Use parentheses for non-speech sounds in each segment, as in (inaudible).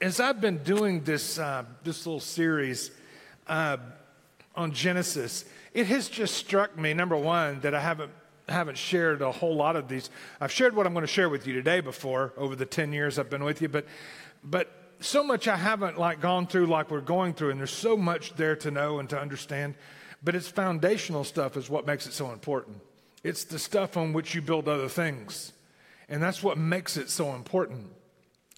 as I've been doing this, uh, this little series uh, on Genesis, it has just struck me, number one, that I haven't, haven't shared a whole lot of these. I've shared what I'm going to share with you today before over the 10 years I've been with you, but, but so much I haven't like gone through like we're going through, and there's so much there to know and to understand. But it's foundational stuff is what makes it so important. It's the stuff on which you build other things. And that's what makes it so important.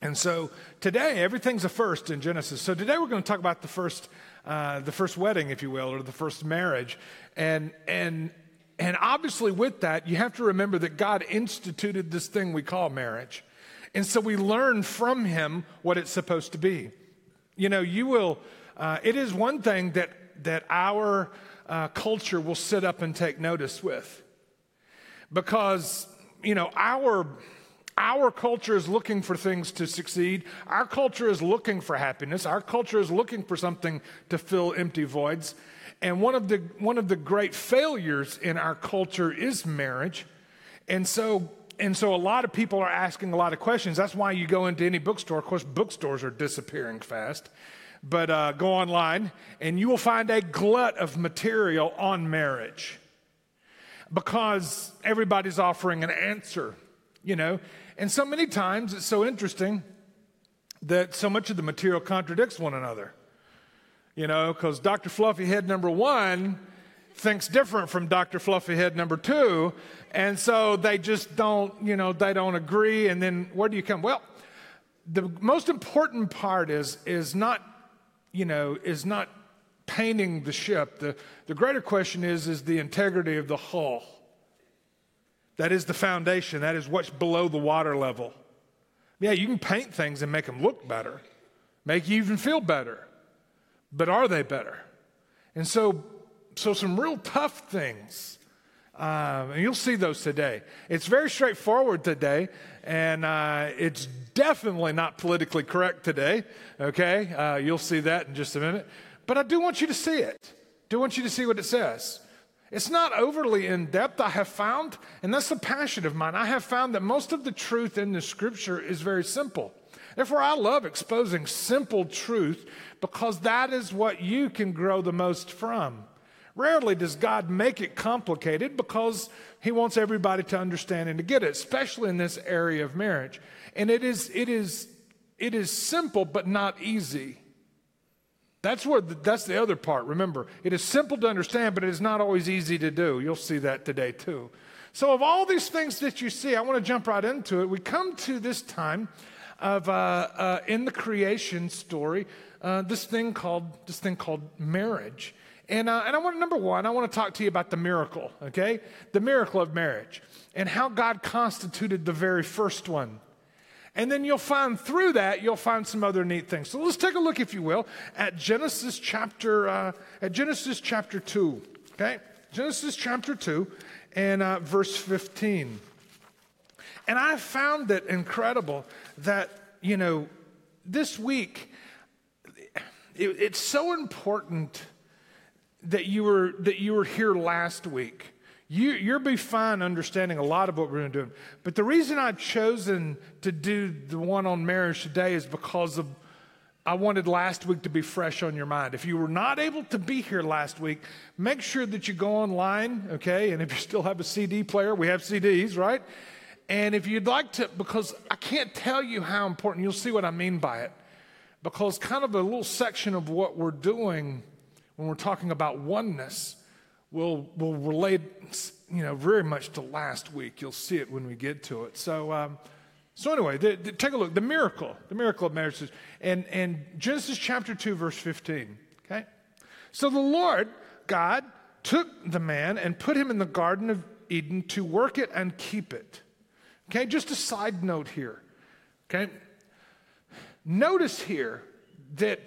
And so today, everything's a first in Genesis. So today we're going to talk about the first, uh, the first wedding, if you will, or the first marriage. And, and, and obviously, with that, you have to remember that God instituted this thing we call marriage. And so we learn from him what it's supposed to be. You know, you will, uh, it is one thing that, that our uh, culture will sit up and take notice with. Because, you know, our our culture is looking for things to succeed. Our culture is looking for happiness. Our culture is looking for something to fill empty voids. And one of the, one of the great failures in our culture is marriage. And so, and so a lot of people are asking a lot of questions. That's why you go into any bookstore. Of course, bookstores are disappearing fast. But uh, go online and you will find a glut of material on marriage because everybody's offering an answer, you know. And so many times it's so interesting that so much of the material contradicts one another. You know, because Dr. Fluffy Head number one thinks different from Dr. Fluffy Head number two. And so they just don't, you know, they don't agree. And then where do you come? Well, the most important part is, is not, you know, is not painting the ship. The, the greater question is, is the integrity of the hull. That is the foundation. That is what's below the water level. Yeah, you can paint things and make them look better, make you even feel better. But are they better? And so, so some real tough things. Um, and you'll see those today. It's very straightforward today, and uh, it's definitely not politically correct today. Okay, uh, you'll see that in just a minute. But I do want you to see it. Do want you to see what it says. It's not overly in depth, I have found, and that's the passion of mine. I have found that most of the truth in the scripture is very simple. Therefore, I love exposing simple truth because that is what you can grow the most from. Rarely does God make it complicated because He wants everybody to understand and to get it, especially in this area of marriage. And it is, it is, it is simple but not easy. That's where the, that's the other part. Remember, it is simple to understand, but it is not always easy to do. You'll see that today too. So, of all these things that you see, I want to jump right into it. We come to this time of uh, uh, in the creation story, uh, this thing called this thing called marriage. And, uh, and I want number one, I want to talk to you about the miracle, okay? The miracle of marriage and how God constituted the very first one. And then you'll find through that, you'll find some other neat things. So let's take a look, if you will, at Genesis chapter, uh, at Genesis chapter 2. Okay? Genesis chapter 2 and uh, verse 15. And I found it incredible that, you know, this week, it, it's so important that you were that you were here last week you, you'll be fine understanding a lot of what we're going to do. But the reason I've chosen to do the one on marriage today is because of I wanted last week to be fresh on your mind. If you were not able to be here last week, make sure that you go online, okay? And if you still have a CD player, we have CDs, right? And if you'd like to, because I can't tell you how important, you'll see what I mean by it. Because kind of a little section of what we're doing when we're talking about oneness will will relate, you know, very much to last week. You'll see it when we get to it. So, um, so anyway, the, the, take a look. The miracle, the miracle of marriage, and and Genesis chapter two, verse fifteen. Okay, so the Lord God took the man and put him in the Garden of Eden to work it and keep it. Okay, just a side note here. Okay, notice here that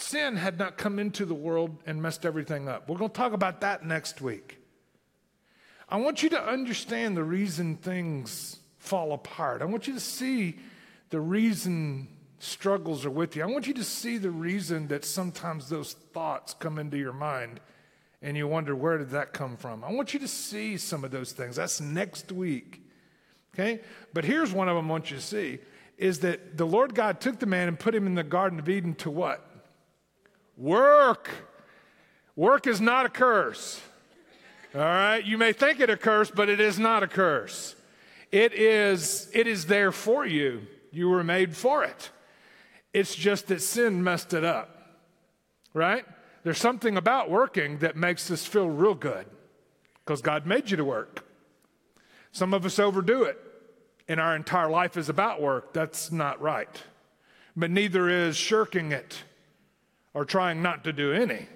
sin had not come into the world and messed everything up. We're going to talk about that next week. I want you to understand the reason things fall apart. I want you to see the reason struggles are with you. I want you to see the reason that sometimes those thoughts come into your mind and you wonder, where did that come from? I want you to see some of those things. That's next week. Okay? But here's one of them I want you to see is that the Lord God took the man and put him in the Garden of Eden to what? Work. Work is not a curse. All right? You may think it a curse, but it is not a curse. It is, it is there for you. You were made for it. It's just that sin messed it up. Right? There's something about working that makes us feel real good because God made you to work. Some of us overdo it, and our entire life is about work. That's not right. But neither is shirking it or trying not to do any.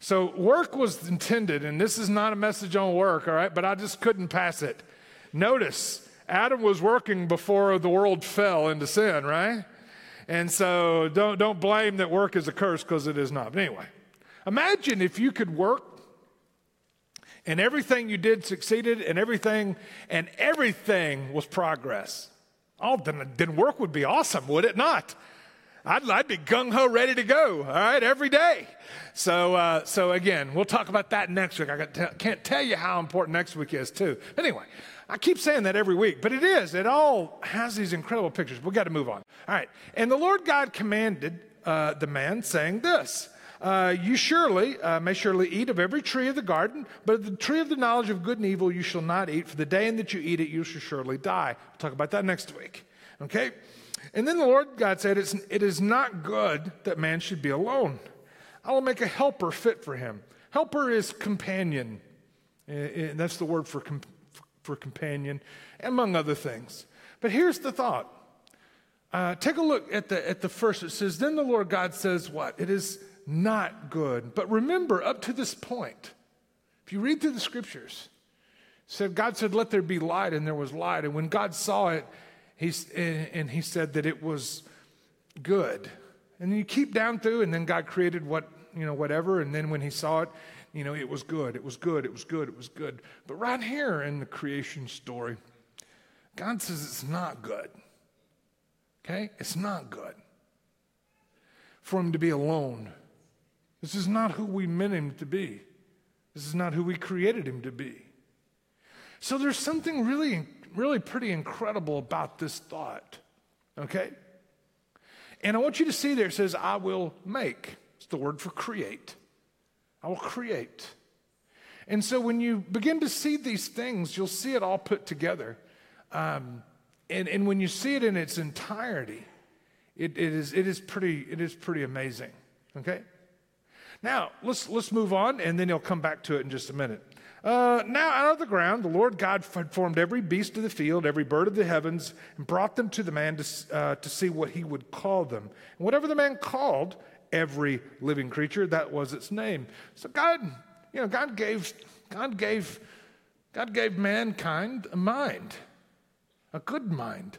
So, work was intended, and this is not a message on work, all right, but I just couldn't pass it. Notice, Adam was working before the world fell into sin, right? And so don't, don't blame that work is a curse because it is not. But anyway, imagine if you could work and everything you did succeeded and everything and everything was progress. Oh, then, then work would be awesome, would it not? I'd, I'd be gung ho, ready to go. All right, every day. So, uh, so again, we'll talk about that next week. I can't tell you how important next week is too. Anyway, I keep saying that every week, but it is. It all has these incredible pictures. We've got to move on. All right. And the Lord God commanded uh, the man, saying this. Uh, you surely uh, may surely eat of every tree of the garden, but of the tree of the knowledge of good and evil you shall not eat, for the day in that you eat it you shall surely die. We'll talk about that next week. Okay? And then the Lord God said, It is not good that man should be alone. I will make a helper fit for him. Helper is companion. And that's the word for for companion, among other things. But here's the thought. Uh, take a look at the, at the first. It says, Then the Lord God says, What? It is not good. But remember, up to this point, if you read through the scriptures, said God said, Let there be light, and there was light. And when God saw it, he, and he said that it was good. And you keep down through, and then God created what, you know, whatever. And then when he saw it, you know, it was good, it was good, it was good, it was good. But right here in the creation story, God says it's not good. Okay? It's not good for him to be alone. This is not who we meant him to be. This is not who we created him to be. So there's something really, really pretty incredible about this thought. Okay? And I want you to see there it says, I will make. It's the word for create. I will create. And so when you begin to see these things, you'll see it all put together. Um, and, and when you see it in its entirety, it, it, is, it, is pretty, it is pretty amazing. Okay? Now, let's, let's move on, and then he'll come back to it in just a minute. Uh, now, out of the ground, the Lord God had formed every beast of the field, every bird of the heavens, and brought them to the man to, uh, to see what he would call them. And whatever the man called, every living creature. That was its name. So God, you know, God gave, God gave, God gave mankind a mind, a good mind,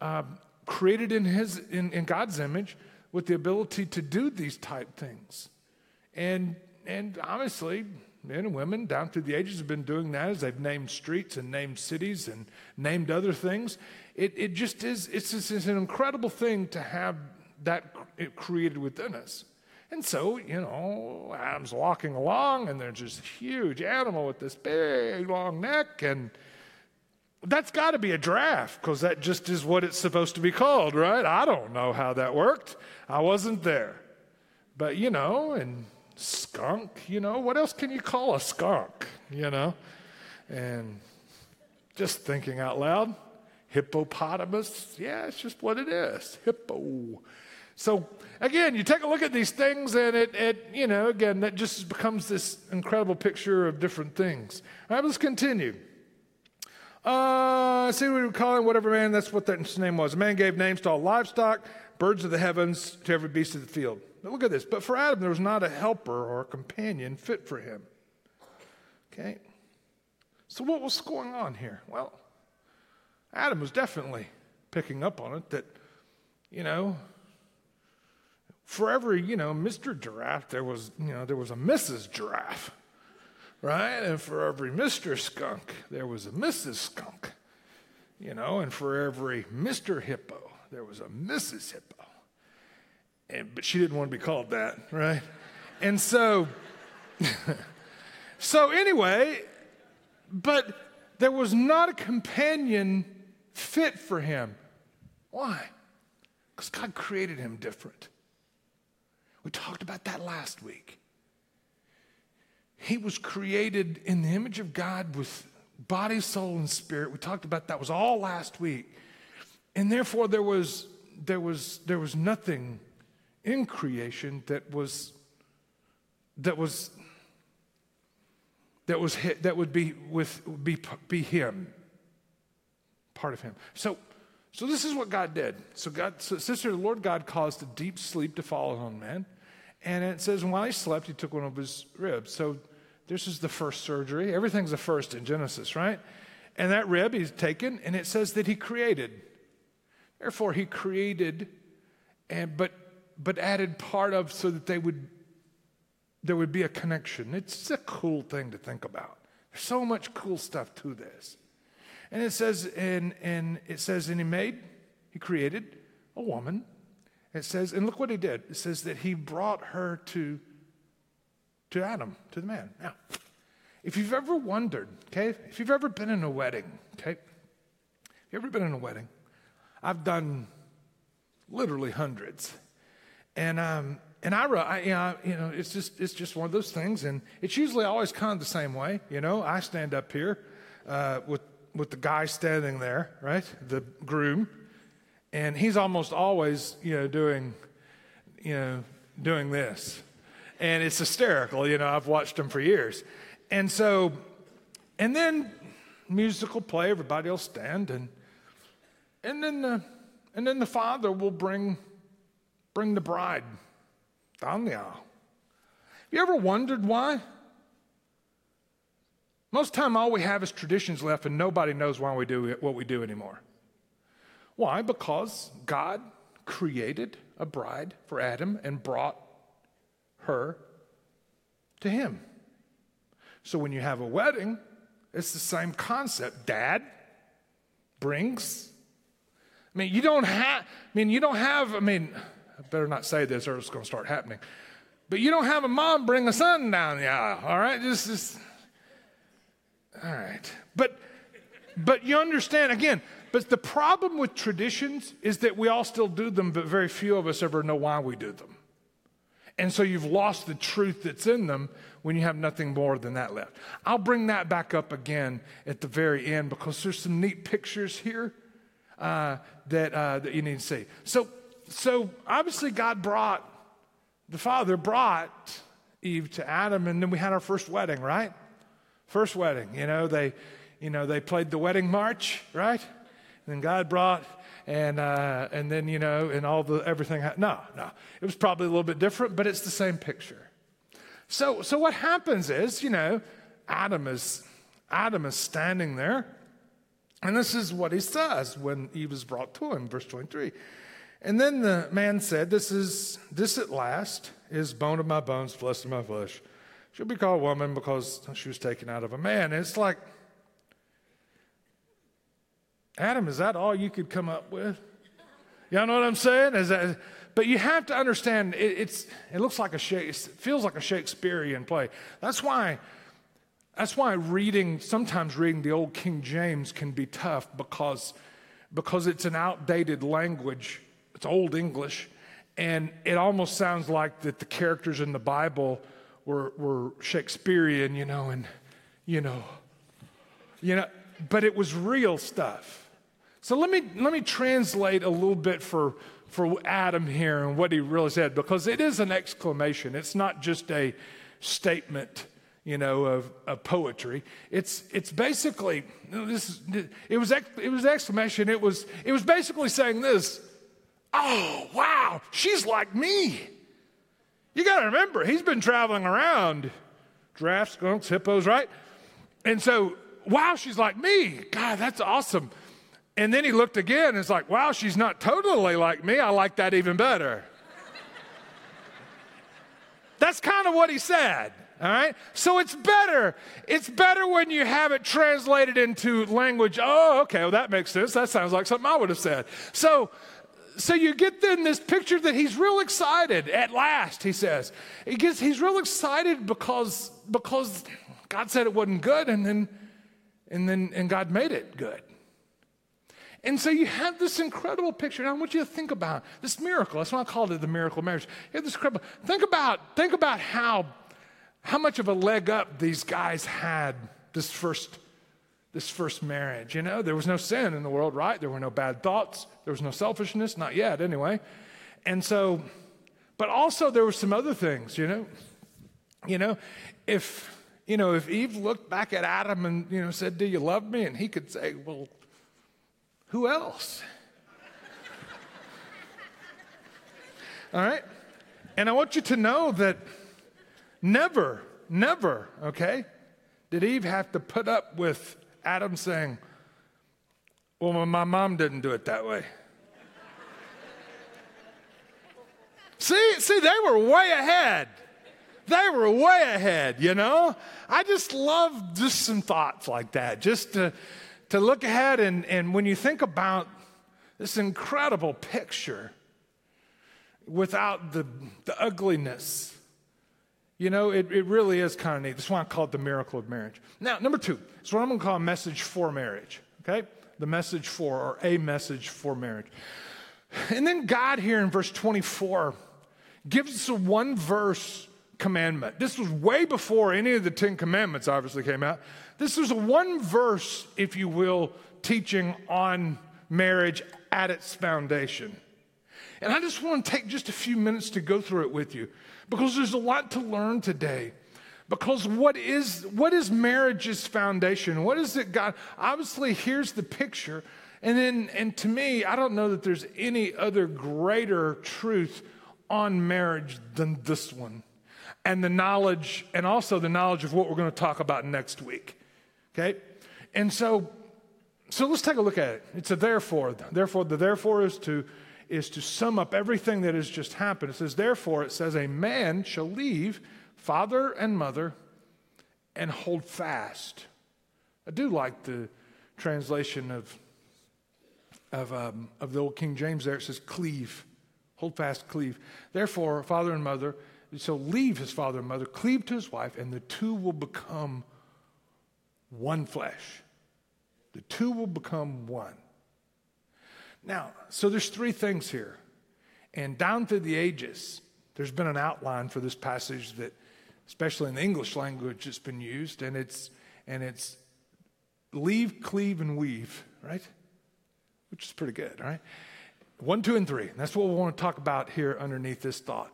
uh, created in His, in, in God's image, with the ability to do these type things, and and obviously men and women down through the ages have been doing that as they've named streets and named cities and named other things. It, it just is, it's, just, it's an incredible thing to have that created within us. And so, you know, Adam's walking along and there's this huge animal with this big long neck, and that's got to be a giraffe because that just is what it's supposed to be called, right? I don't know how that worked. I wasn't there. But, you know, and skunk, you know, what else can you call a skunk, you know? And just thinking out loud, hippopotamus, yeah, it's just what it is hippo. So again, you take a look at these things, and it, it, you know, again, that just becomes this incredible picture of different things. All right, let's continue. Uh, see we were calling whatever man, that's what that name was. A man gave names to all livestock, birds of the heavens, to every beast of the field. Look at this. But for Adam, there was not a helper or a companion fit for him. Okay? So what was going on here? Well, Adam was definitely picking up on it that, you know, for every, you know, Mr. Giraffe, there was, you know, there was a Mrs. Giraffe, right? And for every Mr. Skunk, there was a Mrs. Skunk, you know, and for every Mr. Hippo, there was a Mrs. Hippo. And, but she didn't want to be called that, right? And so, (laughs) so anyway, but there was not a companion fit for him. Why? Because God created him different. We talked about that last week. He was created in the image of God with body, soul, and spirit. We talked about that was all last week. And therefore there was there was there was nothing in creation that was that was that was that would be with be be him part of him. So so this is what God did. So God so sister the Lord God caused a deep sleep to fall on man. And it says, while he slept, he took one of his ribs. So this is the first surgery. Everything's a first in Genesis, right? And that rib he's taken, and it says that he created. Therefore, he created, and but but added part of so that they would there would be a connection. It's a cool thing to think about. There's so much cool stuff to this. And it says, and and it says, and he made, he created a woman. It says, and look what he did. It says that he brought her to to Adam, to the man. Now, if you've ever wondered, okay, if you've ever been in a wedding, okay, you ever been in a wedding? I've done literally hundreds. And, um, and I, I, you know, it's just, it's just one of those things. And it's usually always kind of the same way. You know, I stand up here uh, with, with the guy standing there, right? The groom. And he's almost always, you know, doing, you know, doing this and it's hysterical. You know, I've watched them for years. And so, and then musical play, everybody will stand, and and then the and then the father will bring bring the bride down the aisle. Have you ever wondered why? Most time, all we have is traditions left, and nobody knows why we do what we do anymore. Why? Because God created a bride for Adam and brought her to him. So when you have a wedding, it's the same concept. Dad brings. I mean, you don't have, I mean, you don't have, I mean, I better not say this or it's going to start happening. But you don't have a mom bring a son down the aisle, all right? This is, all right. But, but you understand, again, but the problem with traditions is that we all still do them, but very few of us ever know why we do them. And so you've lost the truth that's in them when you have nothing more than that left. I'll bring that back up again at the very end because there's some neat pictures here uh, that, uh, that you need to see. So, so obviously, God brought, the Father brought Eve to Adam, and then we had our first wedding, right? First wedding. You know, they, you know, they played the wedding march, right? And then God brought and uh, and then you know and all the everything. No, no, it was probably a little bit different, but it's the same picture. So so what happens is you know Adam is Adam is standing there, and this is what he says when Eve is brought to him, verse twenty three. And then the man said, This is this at last is bone of my bones, flesh of my flesh. She'll be called woman because she was taken out of a man. And it's like Adam, is that all you could come up with? Y'all know what I'm saying? Is that, but you have to understand, it, it's, it looks like a, it feels like a Shakespearean play. That's why, that's why reading, sometimes reading the old King James can be tough because, because it's an outdated language. It's old English. And it almost sounds like that the characters in the Bible were, were Shakespearean, you know, and, you know, you know, but it was real stuff. So let me, let me translate a little bit for, for Adam here and what he really said, because it is an exclamation. It's not just a statement, you know, of, of poetry. It's, it's basically, this, it, was, it was exclamation. It was, it was basically saying this, oh, wow, she's like me. You got to remember, he's been traveling around giraffes, skunks, hippos, right? And so, wow, she's like me. God, that's awesome. And then he looked again and it's like, wow, she's not totally like me. I like that even better. That's kind of what he said. All right? So it's better. It's better when you have it translated into language. Oh, okay, well, that makes sense. That sounds like something I would have said. So, so you get then this picture that he's real excited at last, he says. He gets, he's real excited because, because God said it wasn't good, and then, and then and God made it good. And so you have this incredible picture. And I want you to think about this miracle. That's why I called it the miracle of marriage. You have this incredible. Think about, think about how, how much of a leg up these guys had this first, this first marriage. You know, there was no sin in the world, right? There were no bad thoughts. There was no selfishness, not yet, anyway. And so, but also there were some other things, you know. You know, if you know, if Eve looked back at Adam and you know said, "Do you love me?" and he could say, "Well, who else? (laughs) All right? And I want you to know that never, never, okay, did Eve have to put up with Adam saying, Well, my mom didn't do it that way. (laughs) see, see, they were way ahead. They were way ahead, you know? I just love just some thoughts like that, just to to look ahead and, and when you think about this incredible picture without the, the ugliness, you know, it, it really is kind of neat. That's why I call it the miracle of marriage. Now, number two is what I'm going to call a message for marriage, okay? The message for, or a message for marriage. And then God here in verse 24 gives us a one verse commandment. This was way before any of the Ten Commandments obviously came out. This was a one verse, if you will, teaching on marriage at its foundation. And I just want to take just a few minutes to go through it with you because there's a lot to learn today. Because what is what is marriage's foundation? What is it God? Obviously, here's the picture. And then and to me, I don't know that there's any other greater truth on marriage than this one. And the knowledge, and also the knowledge of what we're going to talk about next week. Okay? And so, so let's take a look at it. It's a therefore. Therefore, the therefore is to is to sum up everything that has just happened. It says, therefore, it says, a man shall leave father and mother and hold fast. I do like the translation of of, um, of the old King James there. It says, cleave. Hold fast, cleave. Therefore, father and mother, so leave his father and mother, cleave to his wife, and the two will become one flesh. The two will become one. Now, so there's three things here. And down through the ages, there's been an outline for this passage that, especially in the English language, has been used, and it's and it's leave, cleave, and weave, right? Which is pretty good, right? One, two, and three. That's what we want to talk about here underneath this thought.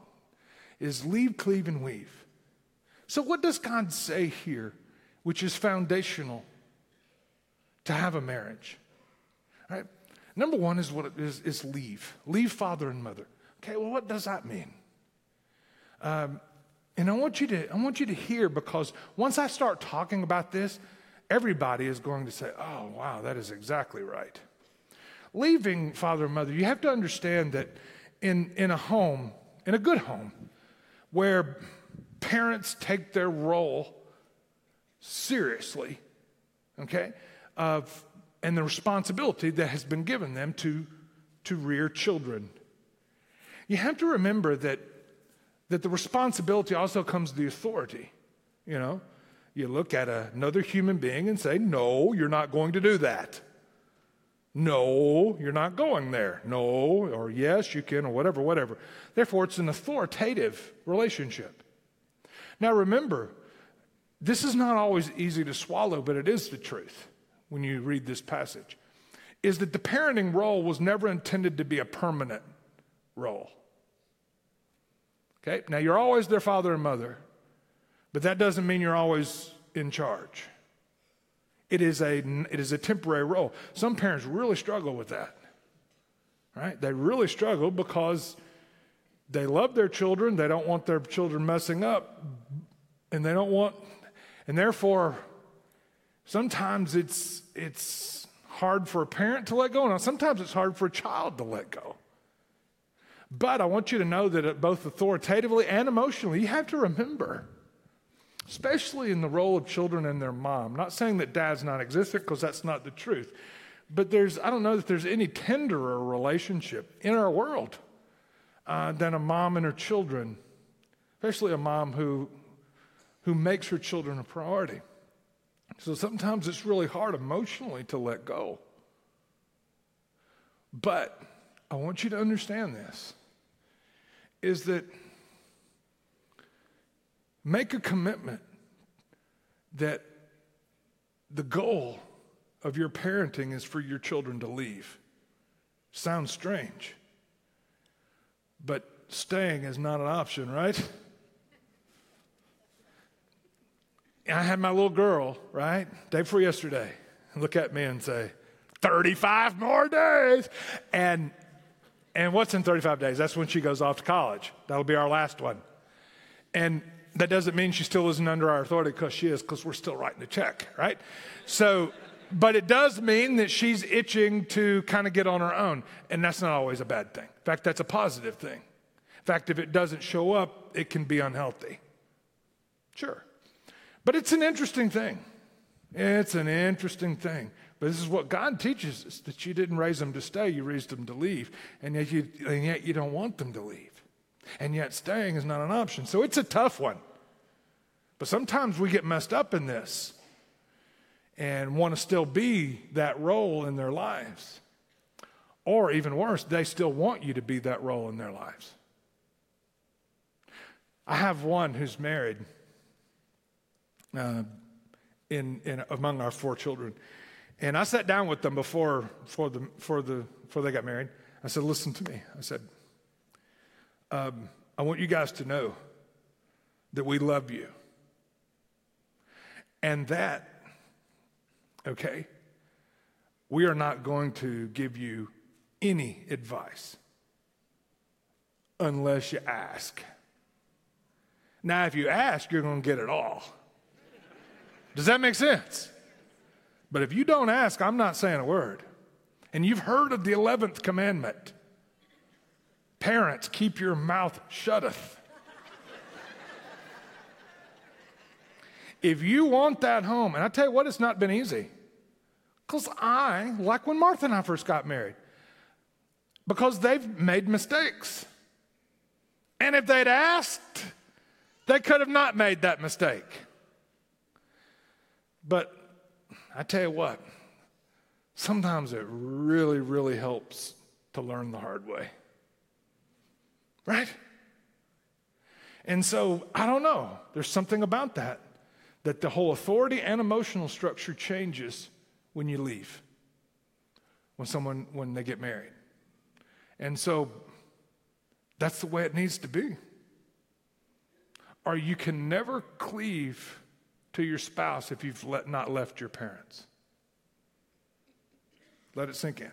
Is leave, cleave, and weave. So what does God say here which is foundational to have a marriage. Right? Number one is what it is, is leave. Leave father and mother. Okay, well, what does that mean? Um, and I want you to I want you to hear because once I start talking about this, everybody is going to say, "Oh, wow, that is exactly right." Leaving father and mother, you have to understand that in in a home, in a good home, where parents take their role seriously, okay, of, and the responsibility that has been given them to, to rear children. You have to remember that, that the responsibility also comes the authority. You know, you look at another human being and say, No, you're not going to do that. No, you're not going there. No, or yes, you can, or whatever, whatever. Therefore, it's an authoritative relationship. Now, remember, this is not always easy to swallow, but it is the truth when you read this passage. Is that the parenting role was never intended to be a permanent role. Okay? Now, you're always their father and mother, but that doesn't mean you're always in charge. It is a, it is a temporary role. Some parents really struggle with that. Right? They really struggle because they love their children, they don't want their children messing up, and they don't want and therefore, sometimes it's, it's hard for a parent to let go. Now, sometimes it's hard for a child to let go. But I want you to know that both authoritatively and emotionally, you have to remember, especially in the role of children and their mom. Not saying that dad's not existent because that's not the truth. But there's, I don't know that there's any tenderer relationship in our world uh, than a mom and her children, especially a mom who who makes her children a priority. So sometimes it's really hard emotionally to let go. But I want you to understand this is that make a commitment that the goal of your parenting is for your children to leave. Sounds strange, but staying is not an option, right? I had my little girl, right, day before yesterday, look at me and say, 35 more days. And and what's in 35 days? That's when she goes off to college. That'll be our last one. And that doesn't mean she still isn't under our authority because she is, because we're still writing the check, right? So, but it does mean that she's itching to kind of get on her own. And that's not always a bad thing. In fact, that's a positive thing. In fact, if it doesn't show up, it can be unhealthy. Sure. But it's an interesting thing. It's an interesting thing. But this is what God teaches us that you didn't raise them to stay, you raised them to leave. And yet you, and yet you don't want them to leave. And yet staying is not an option. So it's a tough one. But sometimes we get messed up in this and want to still be that role in their lives. Or even worse, they still want you to be that role in their lives. I have one who's married uh, in, in, among our four children. And I sat down with them before, before, the, before, the, before they got married. I said, Listen to me. I said, um, I want you guys to know that we love you. And that, okay, we are not going to give you any advice unless you ask. Now, if you ask, you're going to get it all. Does that make sense? But if you don't ask, I'm not saying a word. And you've heard of the 11th commandment Parents, keep your mouth shutteth. if you want that home, and I tell you what, it's not been easy. Because I, like when Martha and I first got married, because they've made mistakes. And if they'd asked, they could have not made that mistake. But I tell you what, sometimes it really, really helps to learn the hard way. Right? And so, I don't know. There's something about that, that the whole authority and emotional structure changes when you leave, when someone, when they get married. And so, that's the way it needs to be. Or you can never cleave to your spouse if you've let, not left your parents. Let it sink in.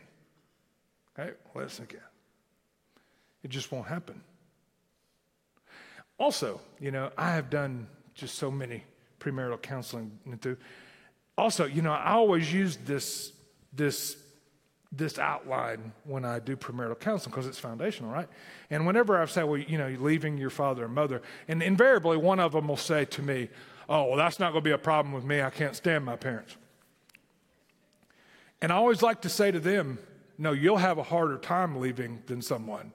Okay? Let it sink in. It just won't happen. Also, you know, I have done just so many premarital counseling. Also, you know, I always use this, this, this outline when I do premarital counseling because it's foundational, right? And whenever I say, well, you know, you're leaving your father and mother, and invariably one of them will say to me, oh, well, that's not going to be a problem with me. I can't stand my parents. And I always like to say to them, no, you'll have a harder time leaving than someone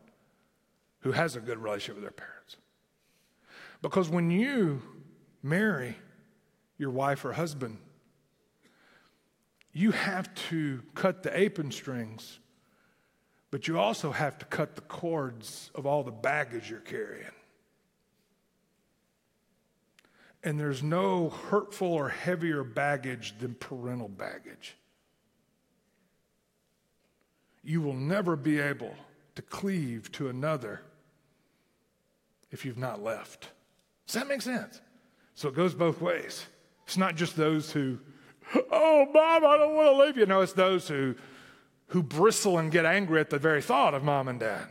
who has a good relationship with their parents. Because when you marry your wife or husband, you have to cut the apron strings, but you also have to cut the cords of all the baggage you're carrying. And there's no hurtful or heavier baggage than parental baggage. You will never be able to cleave to another if you've not left. Does that make sense? So it goes both ways. It's not just those who, oh, mom, I don't want to leave you. No, it's those who, who bristle and get angry at the very thought of mom and dad.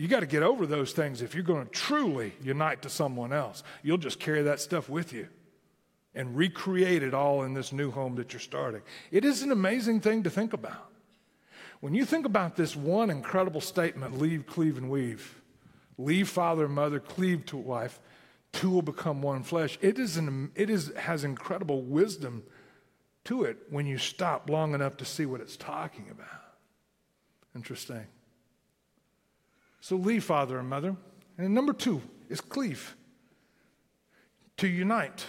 You got to get over those things if you're going to truly unite to someone else. You'll just carry that stuff with you and recreate it all in this new home that you're starting. It is an amazing thing to think about. When you think about this one incredible statement leave, cleave, and weave leave father and mother, cleave to wife, two will become one flesh. It, is an, it is, has incredible wisdom to it when you stop long enough to see what it's talking about. Interesting. So leave father and mother. And number two is cleave, to unite.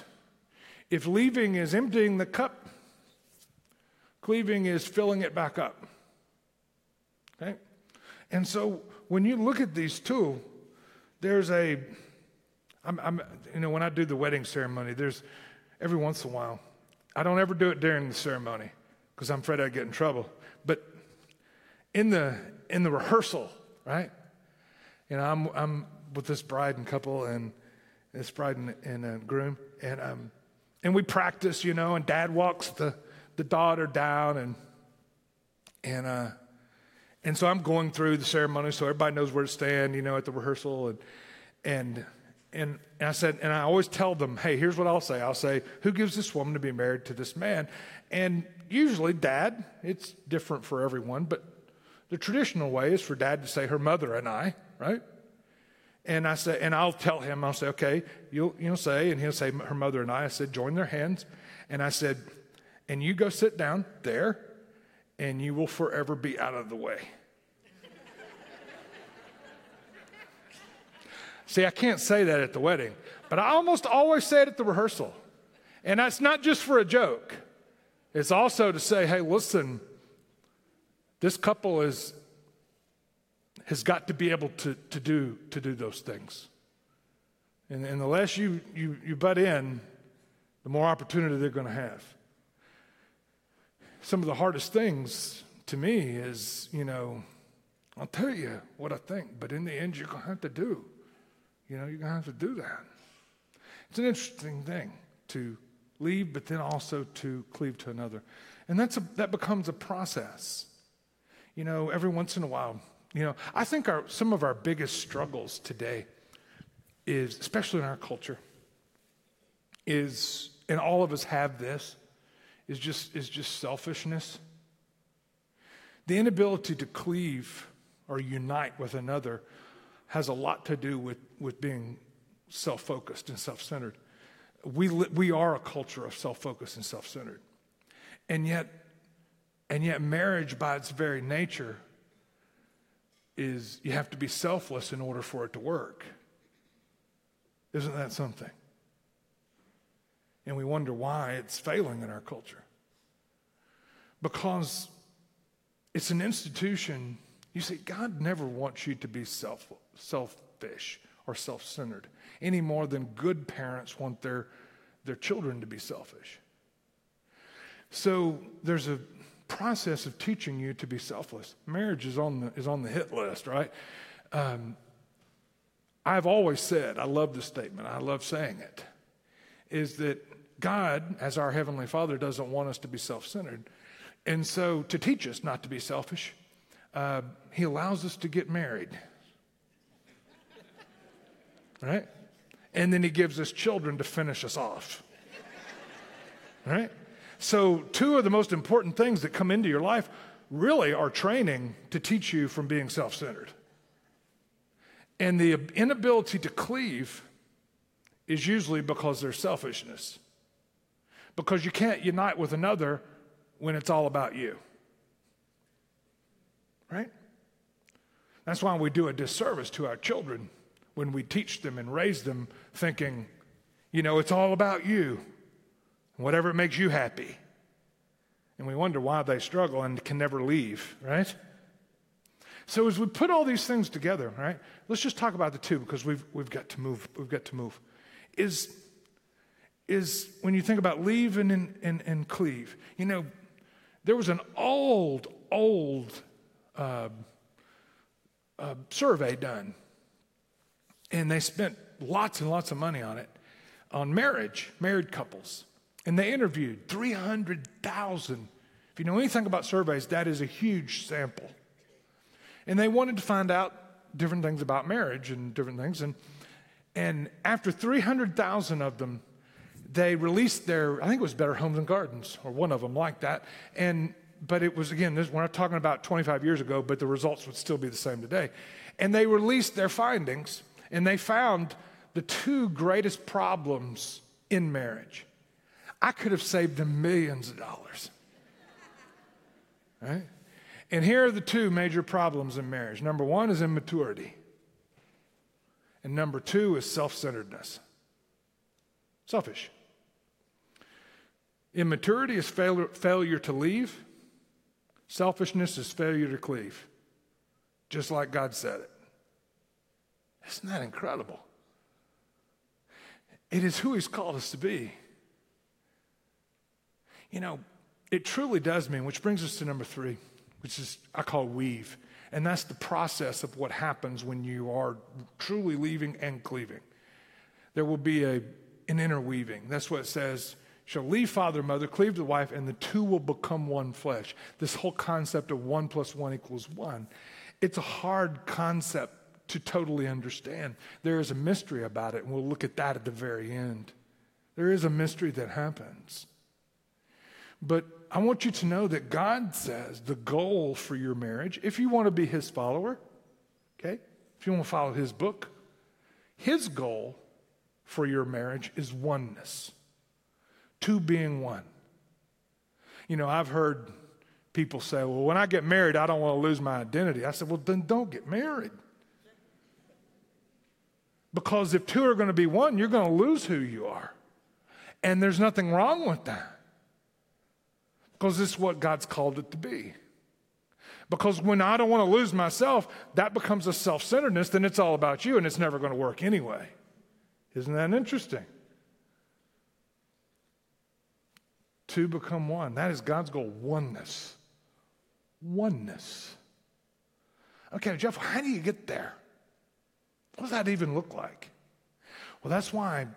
If leaving is emptying the cup, cleaving is filling it back up. Okay? And so when you look at these two, there's a, I'm, I'm, you know, when I do the wedding ceremony, there's every once in a while, I don't ever do it during the ceremony because I'm afraid I'd get in trouble. But in the in the rehearsal, right? You know, I'm I'm with this bride and couple and this bride and, and uh, groom, and um, and we practice, you know, and Dad walks the the daughter down, and and uh, and so I'm going through the ceremony so everybody knows where to stand, you know, at the rehearsal, and and and, and I said, and I always tell them, hey, here's what I'll say. I'll say, who gives this woman to be married to this man? And usually, dad, it's different for everyone, but the traditional way is for dad to say, her mother and I, right? And I say, and I'll tell him, I'll say, okay, you'll, you'll say, and he'll say, her mother and I. I said, join their hands. And I said, and you go sit down there, and you will forever be out of the way. (laughs) See, I can't say that at the wedding, but I almost always say it at the rehearsal. And that's not just for a joke, it's also to say, hey, listen, this couple is, has got to be able to, to, do, to do those things. And, and the less you, you, you butt in, the more opportunity they're going to have. Some of the hardest things to me is, you know, I'll tell you what I think, but in the end, you're going to have to do. You know, you're going to have to do that. It's an interesting thing to leave, but then also to cleave to another. And that's a, that becomes a process. You know, every once in a while, you know, I think our, some of our biggest struggles today is, especially in our culture, is, and all of us have this, is just, is just selfishness. The inability to cleave or unite with another has a lot to do with, with being self focused and self centered. We, we are a culture of self focused and self centered. And yet, and yet, marriage by its very nature is you have to be selfless in order for it to work. Isn't that something? And we wonder why it's failing in our culture. Because it's an institution you see, God never wants you to be self, selfish or self centered any more than good parents want their, their children to be selfish. So there's a process of teaching you to be selfless. Marriage is on the, is on the hit list, right? Um, I've always said, I love this statement, I love saying it, is that God, as our Heavenly Father, doesn't want us to be self centered. And so to teach us not to be selfish, uh, he allows us to get married. Right? And then he gives us children to finish us off. Right? So, two of the most important things that come into your life really are training to teach you from being self centered. And the inability to cleave is usually because there's selfishness. Because you can't unite with another when it's all about you right? That's why we do a disservice to our children when we teach them and raise them thinking, you know, it's all about you, whatever makes you happy. And we wonder why they struggle and can never leave, right? So as we put all these things together, right? Let's just talk about the two because we've, we've got to move. We've got to move. Is, is when you think about leave and, and, and cleave, you know, there was an old, old uh, uh, survey done, and they spent lots and lots of money on it on marriage, married couples. And they interviewed 300,000. If you know anything about surveys, that is a huge sample. And they wanted to find out different things about marriage and different things. And, and after 300,000 of them, they released their, I think it was Better Homes and Gardens, or one of them like that. And but it was, again, this, we're not talking about 25 years ago, but the results would still be the same today. And they released their findings, and they found the two greatest problems in marriage. I could have saved them millions of dollars. Right? And here are the two major problems in marriage number one is immaturity, and number two is self centeredness. Selfish. Immaturity is failure, failure to leave, Selfishness is failure to cleave. just like God said it. Isn't that incredible? It is who He's called us to be. You know, it truly does mean, which brings us to number three, which is I call weave. And that's the process of what happens when you are truly leaving and cleaving. There will be a, an interweaving. That's what it says. Shall leave father and mother, cleave the wife, and the two will become one flesh. This whole concept of one plus one equals one. It's a hard concept to totally understand. There is a mystery about it, and we'll look at that at the very end. There is a mystery that happens. But I want you to know that God says the goal for your marriage, if you want to be His follower, okay, if you want to follow His book, His goal for your marriage is oneness, two being one. You know, I've heard people say, well, when I get married, I don't want to lose my identity. I said, well, then don't get married. Because if two are going to be one, you're going to lose who you are. And there's nothing wrong with that because this is what God's called it to be. Because when I don't want to lose myself, that becomes a self centeredness, then it's all about you and it's never going to work anyway. Isn't that interesting? Two become one. That is God's goal oneness. Oneness. Okay, Jeff, how do you get there? What does that even look like? Well, that's why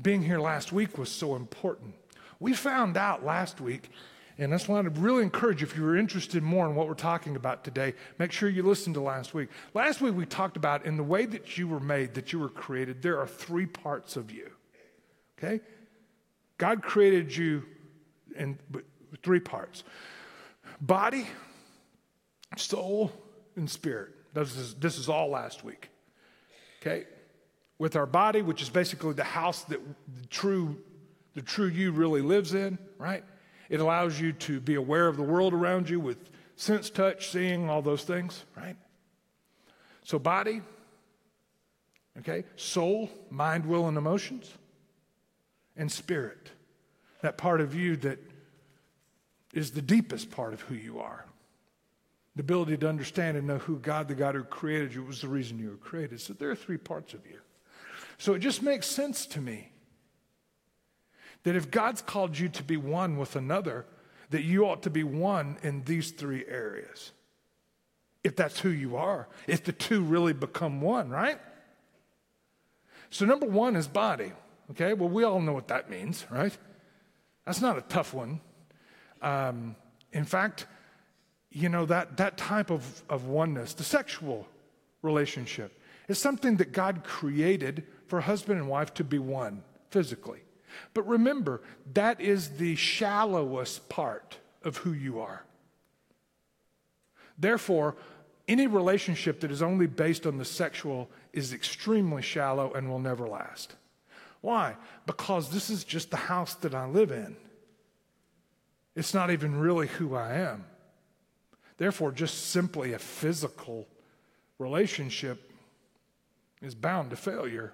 being here last week was so important. We found out last week and that's why I'd really encourage if you're interested more in what we're talking about today, make sure you listen to last week. Last week we talked about in the way that you were made, that you were created, there are three parts of you. Okay? God created you in three parts body, soul, and spirit. This is, this is all last week. Okay? With our body, which is basically the house that the true, the true you really lives in, right? It allows you to be aware of the world around you with sense, touch, seeing, all those things, right? So, body, okay, soul, mind, will, and emotions, and spirit. That part of you that is the deepest part of who you are. The ability to understand and know who God, the God who created you, was the reason you were created. So, there are three parts of you. So, it just makes sense to me that if God's called you to be one with another, that you ought to be one in these three areas. If that's who you are, if the two really become one, right? So, number one is body. Okay, well, we all know what that means, right? That's not a tough one. Um, in fact, you know, that, that type of, of oneness, the sexual relationship, is something that God created for husband and wife to be one physically. But remember, that is the shallowest part of who you are. Therefore, any relationship that is only based on the sexual is extremely shallow and will never last. Why? Because this is just the house that I live in. It's not even really who I am. Therefore, just simply a physical relationship is bound to failure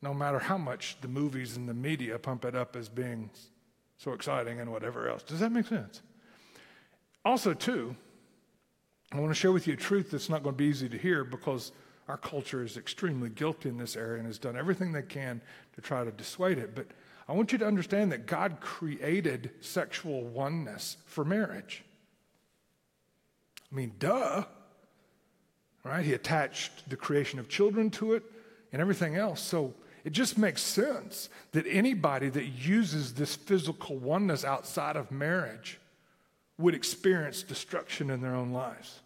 no matter how much the movies and the media pump it up as being so exciting and whatever else. Does that make sense? Also, too, I want to share with you a truth that's not going to be easy to hear because our culture is extremely guilty in this area and has done everything they can to try to dissuade it. But I want you to understand that God created sexual oneness for marriage. I mean, duh. Right? He attached the creation of children to it and everything else. So it just makes sense that anybody that uses this physical oneness outside of marriage would experience destruction in their own lives.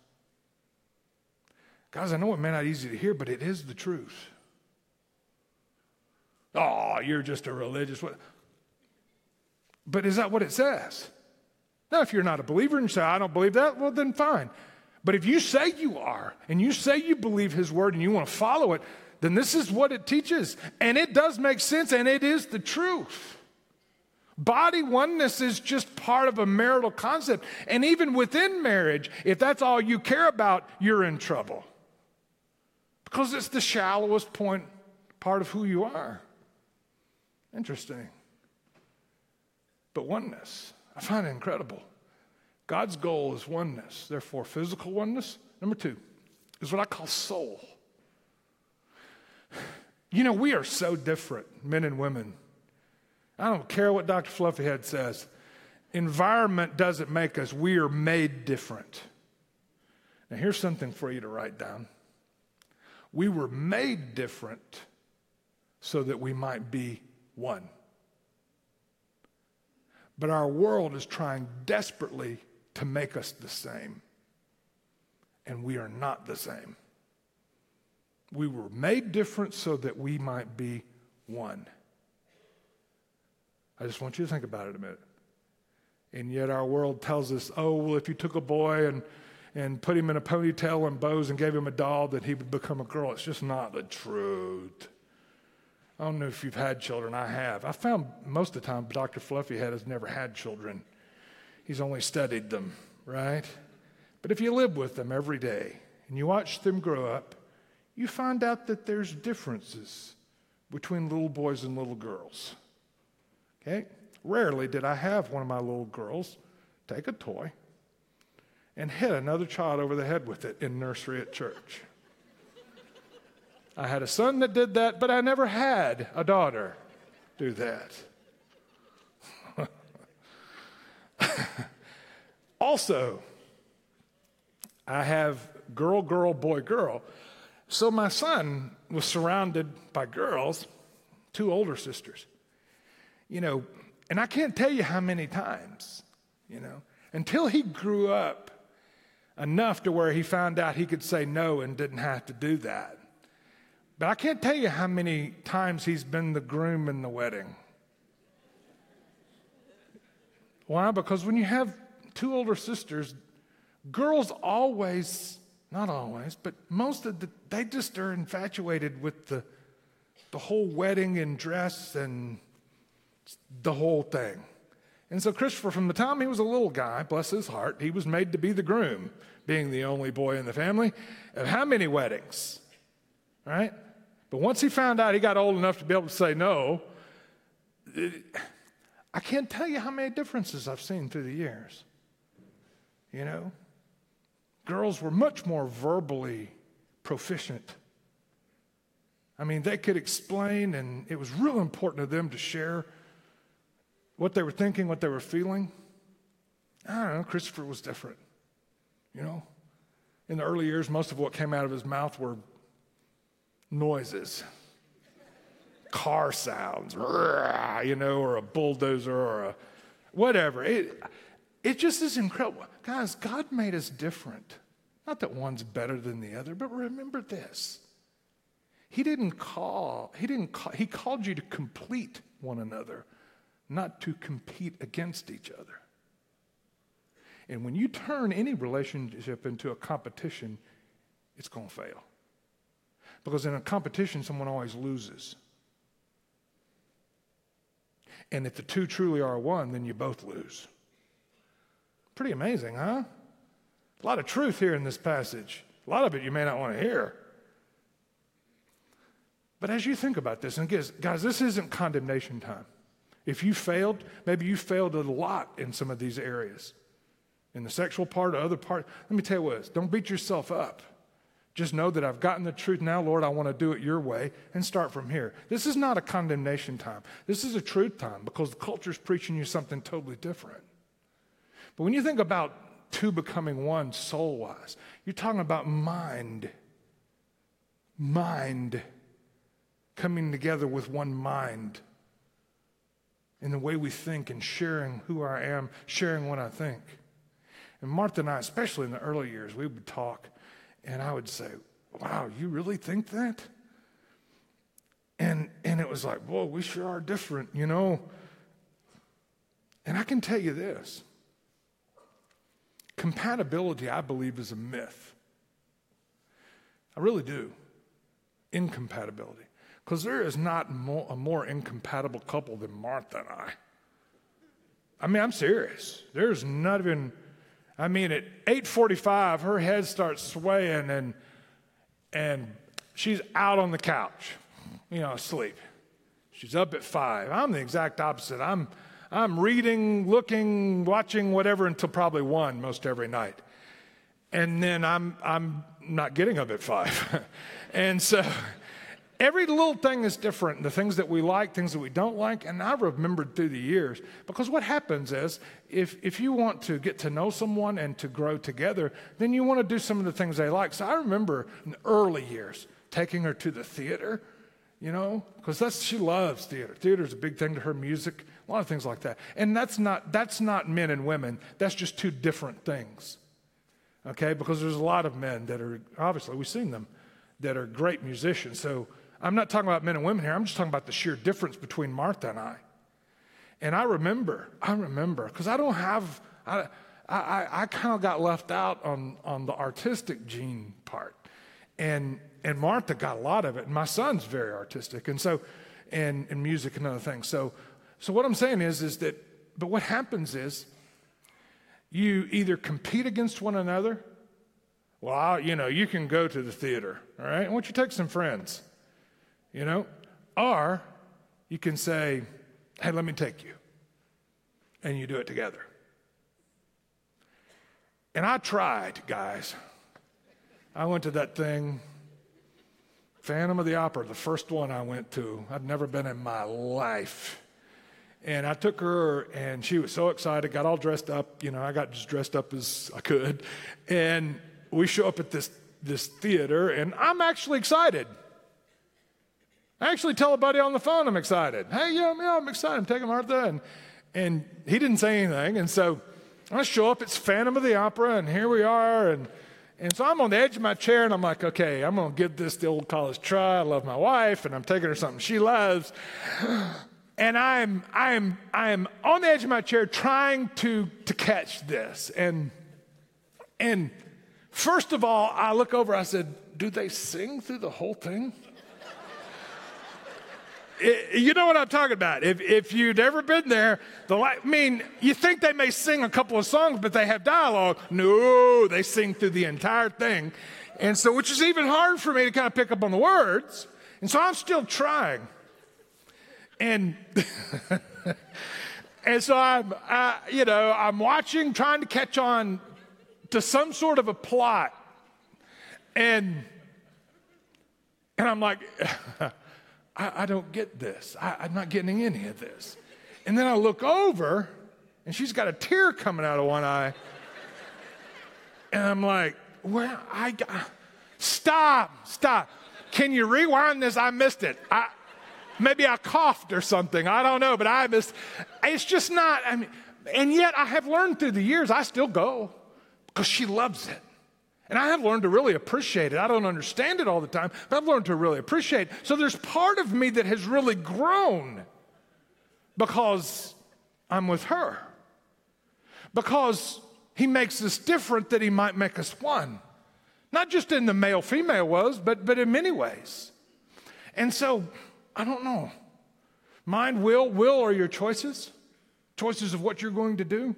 Guys, I know it may not be easy to hear, but it is the truth. Oh, you're just a religious. But is that what it says? Now, if you're not a believer and you say, I don't believe that, well, then fine. But if you say you are, and you say you believe his word and you want to follow it, then this is what it teaches. And it does make sense, and it is the truth. Body oneness is just part of a marital concept. And even within marriage, if that's all you care about, you're in trouble. Because it's the shallowest point, part of who you are. Interesting. But oneness, I find it incredible. God's goal is oneness. Therefore, physical oneness, Number two is what I call soul. You know, we are so different, men and women. I don't care what Dr. Fluffyhead says. Environment doesn't make us, we are made different. Now, here's something for you to write down. We were made different so that we might be one. But our world is trying desperately to make us the same. And we are not the same. We were made different so that we might be one. I just want you to think about it a minute. And yet our world tells us, oh, well, if you took a boy and, and put him in a ponytail and bows and gave him a doll, that he would become a girl. It's just not the truth. I don't know if you've had children. I have. I found most of the time Dr. Fluffyhead has never had children. He's only studied them, right? But if you live with them every day and you watch them grow up, you find out that there's differences between little boys and little girls. Okay? Rarely did I have one of my little girls take a toy and hit another child over the head with it in nursery at church. I had a son that did that, but I never had a daughter do that. (laughs) also, I have girl, girl, boy, girl. So my son was surrounded by girls, two older sisters. You know, and I can't tell you how many times, you know, until he grew up enough to where he found out he could say no and didn't have to do that. But I can't tell you how many times he's been the groom in the wedding. Why? Because when you have two older sisters, girls always not always, but most of the, they just are infatuated with the, the whole wedding and dress and the whole thing. And so Christopher, from the time he was a little guy, bless his heart, he was made to be the groom, being the only boy in the family. Of how many weddings? Right? But once he found out he got old enough to be able to say no, it, I can't tell you how many differences I've seen through the years. You know? Girls were much more verbally proficient. I mean, they could explain, and it was real important to them to share what they were thinking, what they were feeling. I don't know, Christopher was different. You know, in the early years, most of what came out of his mouth were noises, car sounds, you know, or a bulldozer or a whatever. It, it just is incredible. Guys, God made us different. Not that one's better than the other, but remember this. He didn't call, he didn't call, he called you to complete one another, not to compete against each other. And when you turn any relationship into a competition, it's going to fail. Because in a competition, someone always loses. And if the two truly are one, then you both lose. Pretty amazing, huh? A lot of truth here in this passage. A lot of it you may not want to hear. But as you think about this, and guys, this isn't condemnation time. If you failed, maybe you failed a lot in some of these areas. In the sexual part or other part, let me tell you what, don't beat yourself up. Just know that I've gotten the truth now, Lord, I want to do it your way and start from here. This is not a condemnation time. This is a truth time because the culture is preaching you something totally different. But when you think about two becoming one soul wise. You're talking about mind. Mind coming together with one mind in the way we think and sharing who I am, sharing what I think. And Martha and I, especially in the early years, we would talk, and I would say, Wow, you really think that? And, and it was like, Whoa, we sure are different, you know? And I can tell you this Compatibility, I believe, is a myth. I really do. Incompatibility. Because there is not more, a more incompatible couple than Martha and I. I mean, I'm serious. There's not even, I mean, at 8.45, her head starts swaying and, and she's out on the couch, you know, asleep. She's up at 5. I'm the exact opposite. I'm, I'm reading, looking, watching, whatever until probably one most every night. and then I'm, I'm not getting up at five. (laughs) and so every little thing is different the things that we like, things that we don't like. And I remembered through the years because what happens is if, if you want to get to know someone and to grow together, then you want to do some of the things they like. So I remember in the early years taking her to the theater you know because that's she loves theater theater is a big thing to her music a lot of things like that. And that's not that's not men and women. That's just two different things. Okay? Because there's a lot of men that are obviously we've seen them that are great musicians. So i'm not talking about men and women here. I'm just talking about the sheer difference between martha and i. And i remember i remember because i don't have i i, I kind of got left out on on the artistic gene part. And and Martha got a lot of it. And my son's very artistic, and so, and, and music and other things. So, so what I'm saying is, is that, but what happens is, you either compete against one another. Well, I, you know, you can go to the theater, all right? Why don't you take some friends, you know? Or you can say, hey, let me take you. And you do it together. And I tried, guys. I went to that thing Phantom of the Opera, the first one I went to. I'd never been in my life. And I took her, and she was so excited, got all dressed up. You know, I got as dressed up as I could. And we show up at this, this theater, and I'm actually excited. I actually tell a buddy on the phone I'm excited. Hey, yeah, yeah, I'm excited. I'm taking Martha. And, and he didn't say anything. And so I show up, it's Phantom of the Opera, and here we are. And and so I'm on the edge of my chair and I'm like, okay, I'm going to give this the old college try. I love my wife and I'm taking her something she loves. And I'm, I'm, I'm on the edge of my chair trying to, to catch this. And, and first of all, I look over, I said, do they sing through the whole thing? (laughs) you know what I'm talking about. If, if you'd ever been there, the I mean, you think they may sing a couple of songs, but they have dialogue. No, they sing through the entire thing. And so, which is even hard for me to kind of pick up on the words. And so I'm still trying. And, (laughs) and so I'm, you know, I'm watching, trying to catch on to some sort of a plot. And, and I'm like, (laughs) I, I don't get this. I, I'm not getting any of this. And then I look over, and she's got a tear coming out of one eye. (laughs) And I'm like, well, I got, stop, stop. Can you rewind this? I missed it. I, maybe I coughed or something. I don't know, but I just, it's just not, I mean, and yet I have learned through the years, I still go because she loves it. And I have learned to really appreciate it. I don't understand it all the time, but I've learned to really appreciate it. So there's part of me that has really grown because I'm with her. Because he makes us different that he might make us one. Not just in the male female was, but, but in many ways. And so, I don't know. Mind, will, will are your choices. Choices of what you're going to do,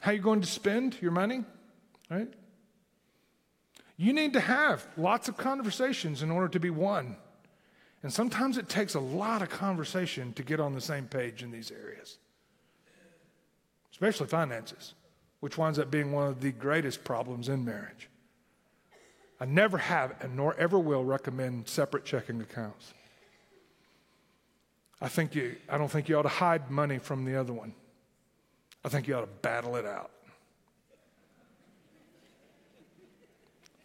how you're going to spend your money, right? You need to have lots of conversations in order to be one. And sometimes it takes a lot of conversation to get on the same page in these areas, especially finances, which winds up being one of the greatest problems in marriage. I never have and nor ever will recommend separate checking accounts. I think you I don't think you ought to hide money from the other one. I think you ought to battle it out.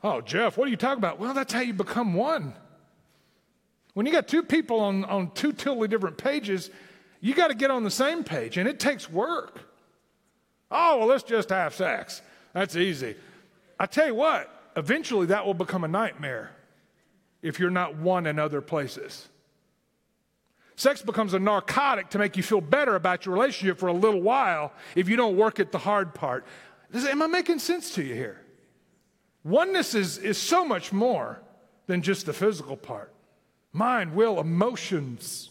Oh, Jeff, what are you talking about? Well, that's how you become one. When you got two people on, on two totally different pages, you got to get on the same page, and it takes work. Oh, well, let's just have sex. That's easy. I tell you what, eventually that will become a nightmare if you're not one in other places. Sex becomes a narcotic to make you feel better about your relationship for a little while if you don't work at the hard part. Am I making sense to you here? Oneness is, is so much more than just the physical part mind, will, emotions,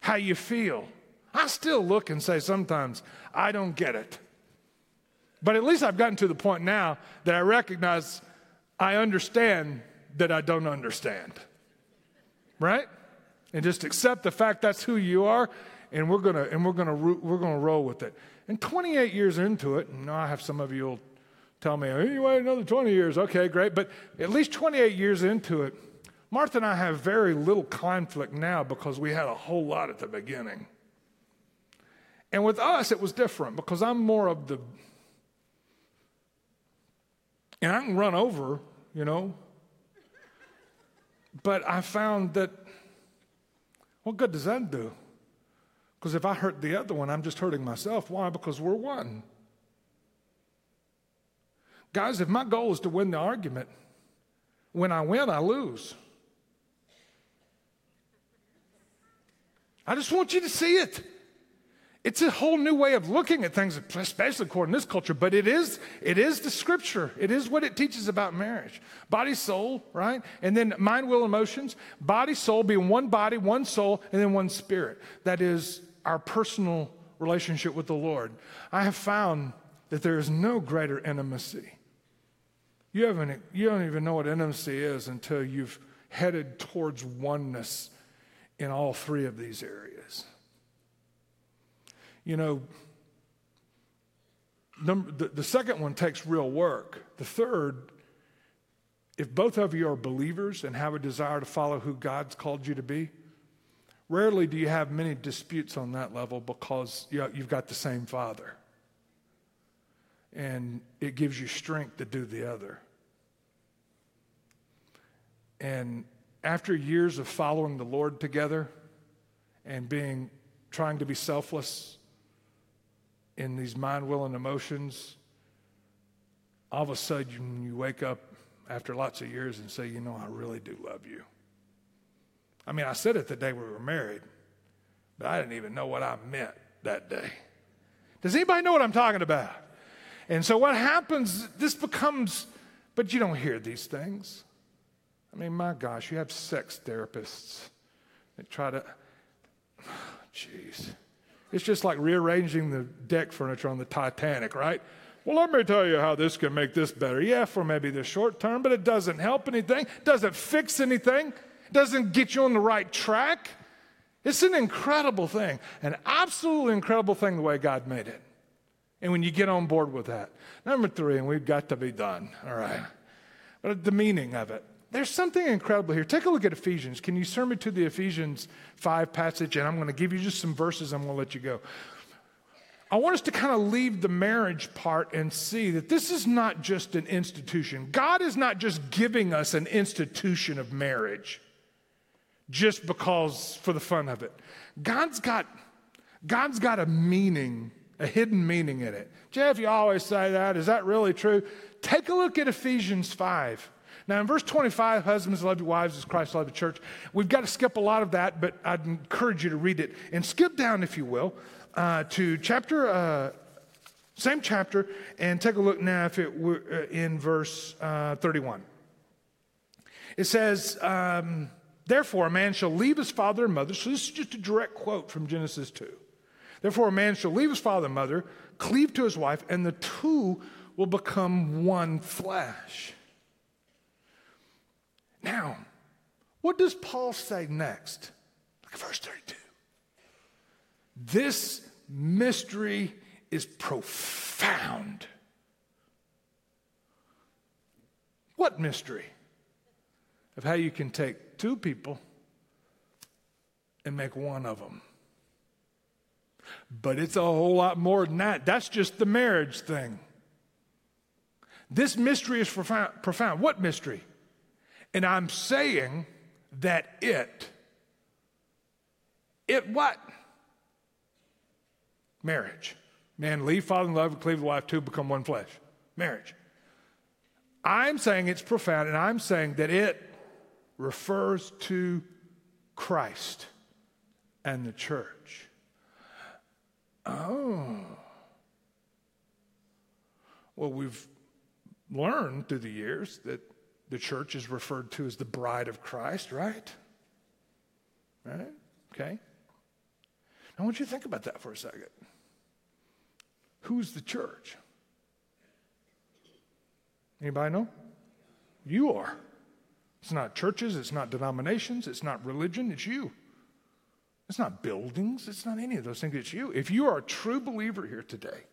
how you feel. I still look and say sometimes, I don't get it. But at least I've gotten to the point now that I recognize I understand that I don't understand. Right? And just accept the fact that's who you are, and we're gonna and we're gonna we're gonna roll with it. And 28 years into it, and I have some of you will tell me, another 20 years. Okay, great. But at least 28 years into it, Martha and I have very little conflict now because we had a whole lot at the beginning. And with us, it was different because I'm more of the, and I can run over, you know. But I found that, what good does that do? Because if I hurt the other one, I'm just hurting myself. Why? Because we're one. Guys, if my goal is to win the argument, when I win, I lose. I just want you to see it. It's a whole new way of looking at things, especially according to this culture, but it is, it is the scripture. It is what it teaches about marriage. Body, soul, right? And then mind, will, emotions. Body, soul being one body, one soul, and then one spirit. That is our personal relationship with the Lord. I have found that there is no greater intimacy. You, haven't, you don't even know what intimacy is until you've headed towards oneness in all three of these areas. You know, the, the second one takes real work. The third, if both of you are believers and have a desire to follow who God's called you to be, rarely do you have many disputes on that level because you've got the same Father. And it gives you strength to do the other. And after years of following the Lord together and being trying to be selfless in these mind, will, and emotions, all of a sudden you wake up after lots of years and say, you know, I really do love you. I mean, I said it the day we were married, but I didn't even know what I meant that day. Does anybody know what I'm talking about? And so what happens, this becomes, but you don't hear these things. I mean, my gosh, you have sex therapists that try to, (sighs) jeez. It's just like rearranging the deck furniture on the Titanic, right? Well, let me tell you how this can make this better. Yeah, for maybe the short term, but it doesn't help anything, doesn't fix anything, doesn't get you on the right track. It's an incredible thing, an absolutely incredible thing the way God made it. And when you get on board with that. Number three, and we've got to be done, all right? But the meaning of it. There's something incredible here. Take a look at Ephesians. Can you me to the Ephesians 5 passage? And I'm going to give you just some verses. I'm going to let you go. I want us to kind of leave the marriage part and see that this is not just an institution. God is not just giving us an institution of marriage just because for the fun of it. God's got, God's got a meaning, a hidden meaning in it. Jeff, you always say that. Is that really true? Take a look at Ephesians 5. Now, in verse 25, husbands love your wives as Christ loved the church. We've got to skip a lot of that, but I'd encourage you to read it and skip down, if you will, uh, to chapter, uh, same chapter, and take a look now if it were uh, in verse uh, 31. It says, um, Therefore, a man shall leave his father and mother. So, this is just a direct quote from Genesis 2. Therefore, a man shall leave his father and mother, cleave to his wife, and the two will become one flesh. Now, what does Paul say next? Look at verse 32. This mystery is profound. What mystery? Of how you can take two people and make one of them. But it's a whole lot more than that. That's just the marriage thing. This mystery is profound. profound. What mystery? And I'm saying that it, it what? Marriage. Man, leave father and love, and cleave the wife, two become one flesh. Marriage. I'm saying it's profound, and I'm saying that it refers to Christ and the church. Oh. Well, we've learned through the years that the church is referred to as the bride of Christ, right? Right? Okay. Now I want you to think about that for a second. Who's the church? Anybody know? You are. It's not churches, it's not denominations, it's not religion, it's you. It's not buildings, it's not any of those things, it's you. If you are a true believer here today,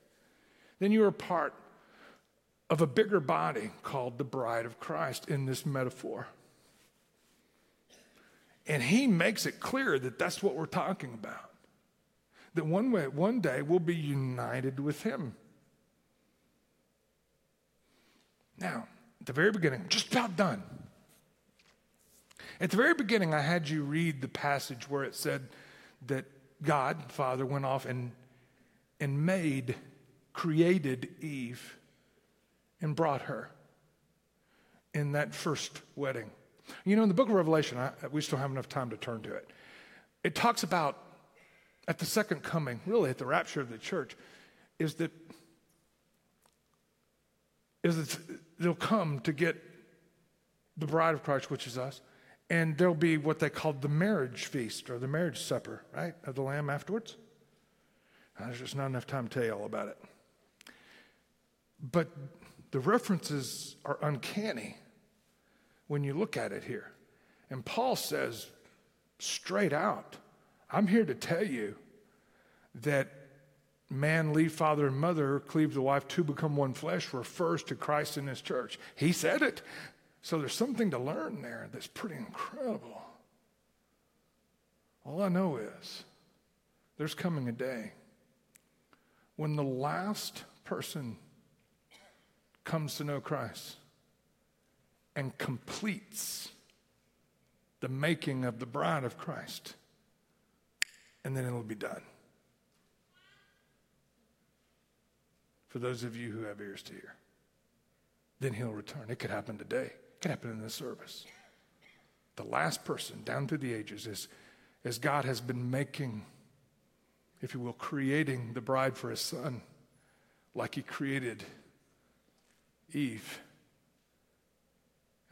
then you are part of a bigger body called the bride of Christ in this metaphor. And he makes it clear that that's what we're talking about. That one way, one day we'll be united with him. Now, at the very beginning, just about done. At the very beginning, I had you read the passage where it said that God, Father, went off and, and made, created Eve and brought her in that first wedding. You know, in the book of Revelation, I, we still have enough time to turn to it. It talks about at the second coming, really at the rapture of the church, is that is that they'll come to get the bride of Christ, which is us, and there'll be what they call the marriage feast or the marriage supper, right, of the Lamb afterwards. Now, there's just not enough time to tell you all about it. But the references are uncanny when you look at it here. And Paul says straight out, I'm here to tell you that man leave father and mother, cleave the wife, to become one flesh refers to Christ and his church. He said it. So there's something to learn there that's pretty incredible. All I know is there's coming a day when the last person comes to know Christ and completes the making of the bride of Christ, and then it'll be done. For those of you who have ears to hear, then he'll return. It could happen today, it could happen in this service. The last person down through the ages is as God has been making, if you will, creating the bride for his son, like he created Eve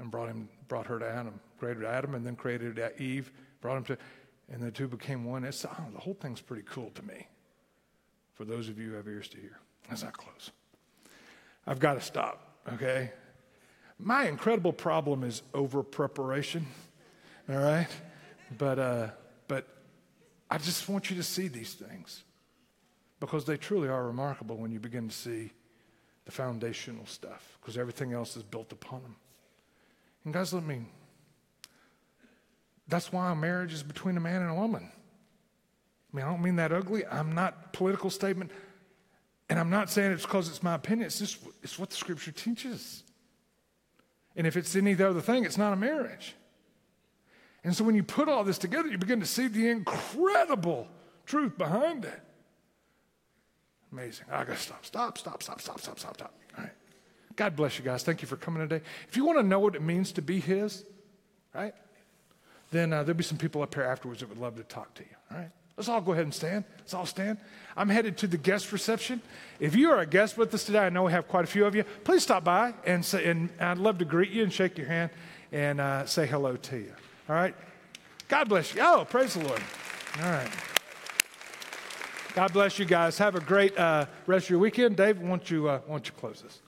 and brought him, brought her to Adam, created Adam, and then created Eve, brought him to, and the two became one. It's, oh, the whole thing's pretty cool to me. For those of you who have ears to hear, as I close, I've got to stop. Okay, my incredible problem is over preparation. All right, but uh, but I just want you to see these things because they truly are remarkable when you begin to see the foundational stuff because everything else is built upon them. And guys, let me, that's why a marriage is between a man and a woman. I mean, I don't mean that ugly. I'm not political statement. And I'm not saying it's because it's my opinion. It's just it's what the scripture teaches. And if it's any other thing, it's not a marriage. And so when you put all this together, you begin to see the incredible truth behind it. Amazing. I gotta stop. Stop, stop, stop, stop, stop, stop, stop. All right. God bless you guys. Thank you for coming today. If you want to know what it means to be His, right, then uh, there'll be some people up here afterwards that would love to talk to you. All right. Let's all go ahead and stand. Let's all stand. I'm headed to the guest reception. If you are a guest with us today, I know we have quite a few of you. Please stop by and say, and I'd love to greet you and shake your hand and uh, say hello to you. All right. God bless you. Oh, praise the Lord. All right. God bless you guys. Have a great uh, rest of your weekend. Dave, why don't you, uh, why don't you close this?